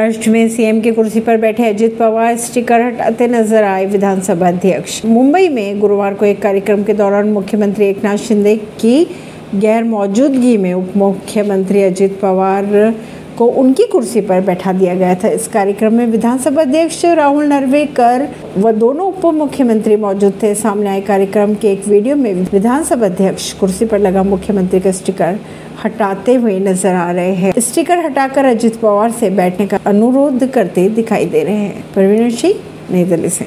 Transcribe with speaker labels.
Speaker 1: महाराष्ट्र में सीएम की कुर्सी पर बैठे अजित पवार, स्टिकर हटाते नज़र आए विधानसभा अध्यक्ष। मुंबई में गुरुवार को एक कार्यक्रम के दौरान मुख्यमंत्री एकनाथ शिंदे की गैर मौजूदगी में उप मुख्यमंत्री अजित पवार को उनकी कुर्सी पर बैठा दिया गया था। इस कार्यक्रम में विधानसभा अध्यक्ष राहुल नरवेकर व दोनों उप मुख्यमंत्री मौजूद थे। सामने आए कार्यक्रम के एक वीडियो में विधानसभा अध्यक्ष कुर्सी पर लगा मुख्यमंत्री का स्टिकर हटाते हुए नज़र आ रहे हैं। स्टिकर हटाकर अजित पवार से बैठने का अनुरोध करते दिखाई दे रहे हैं। परवीन सिंह, नई दिल्ली से।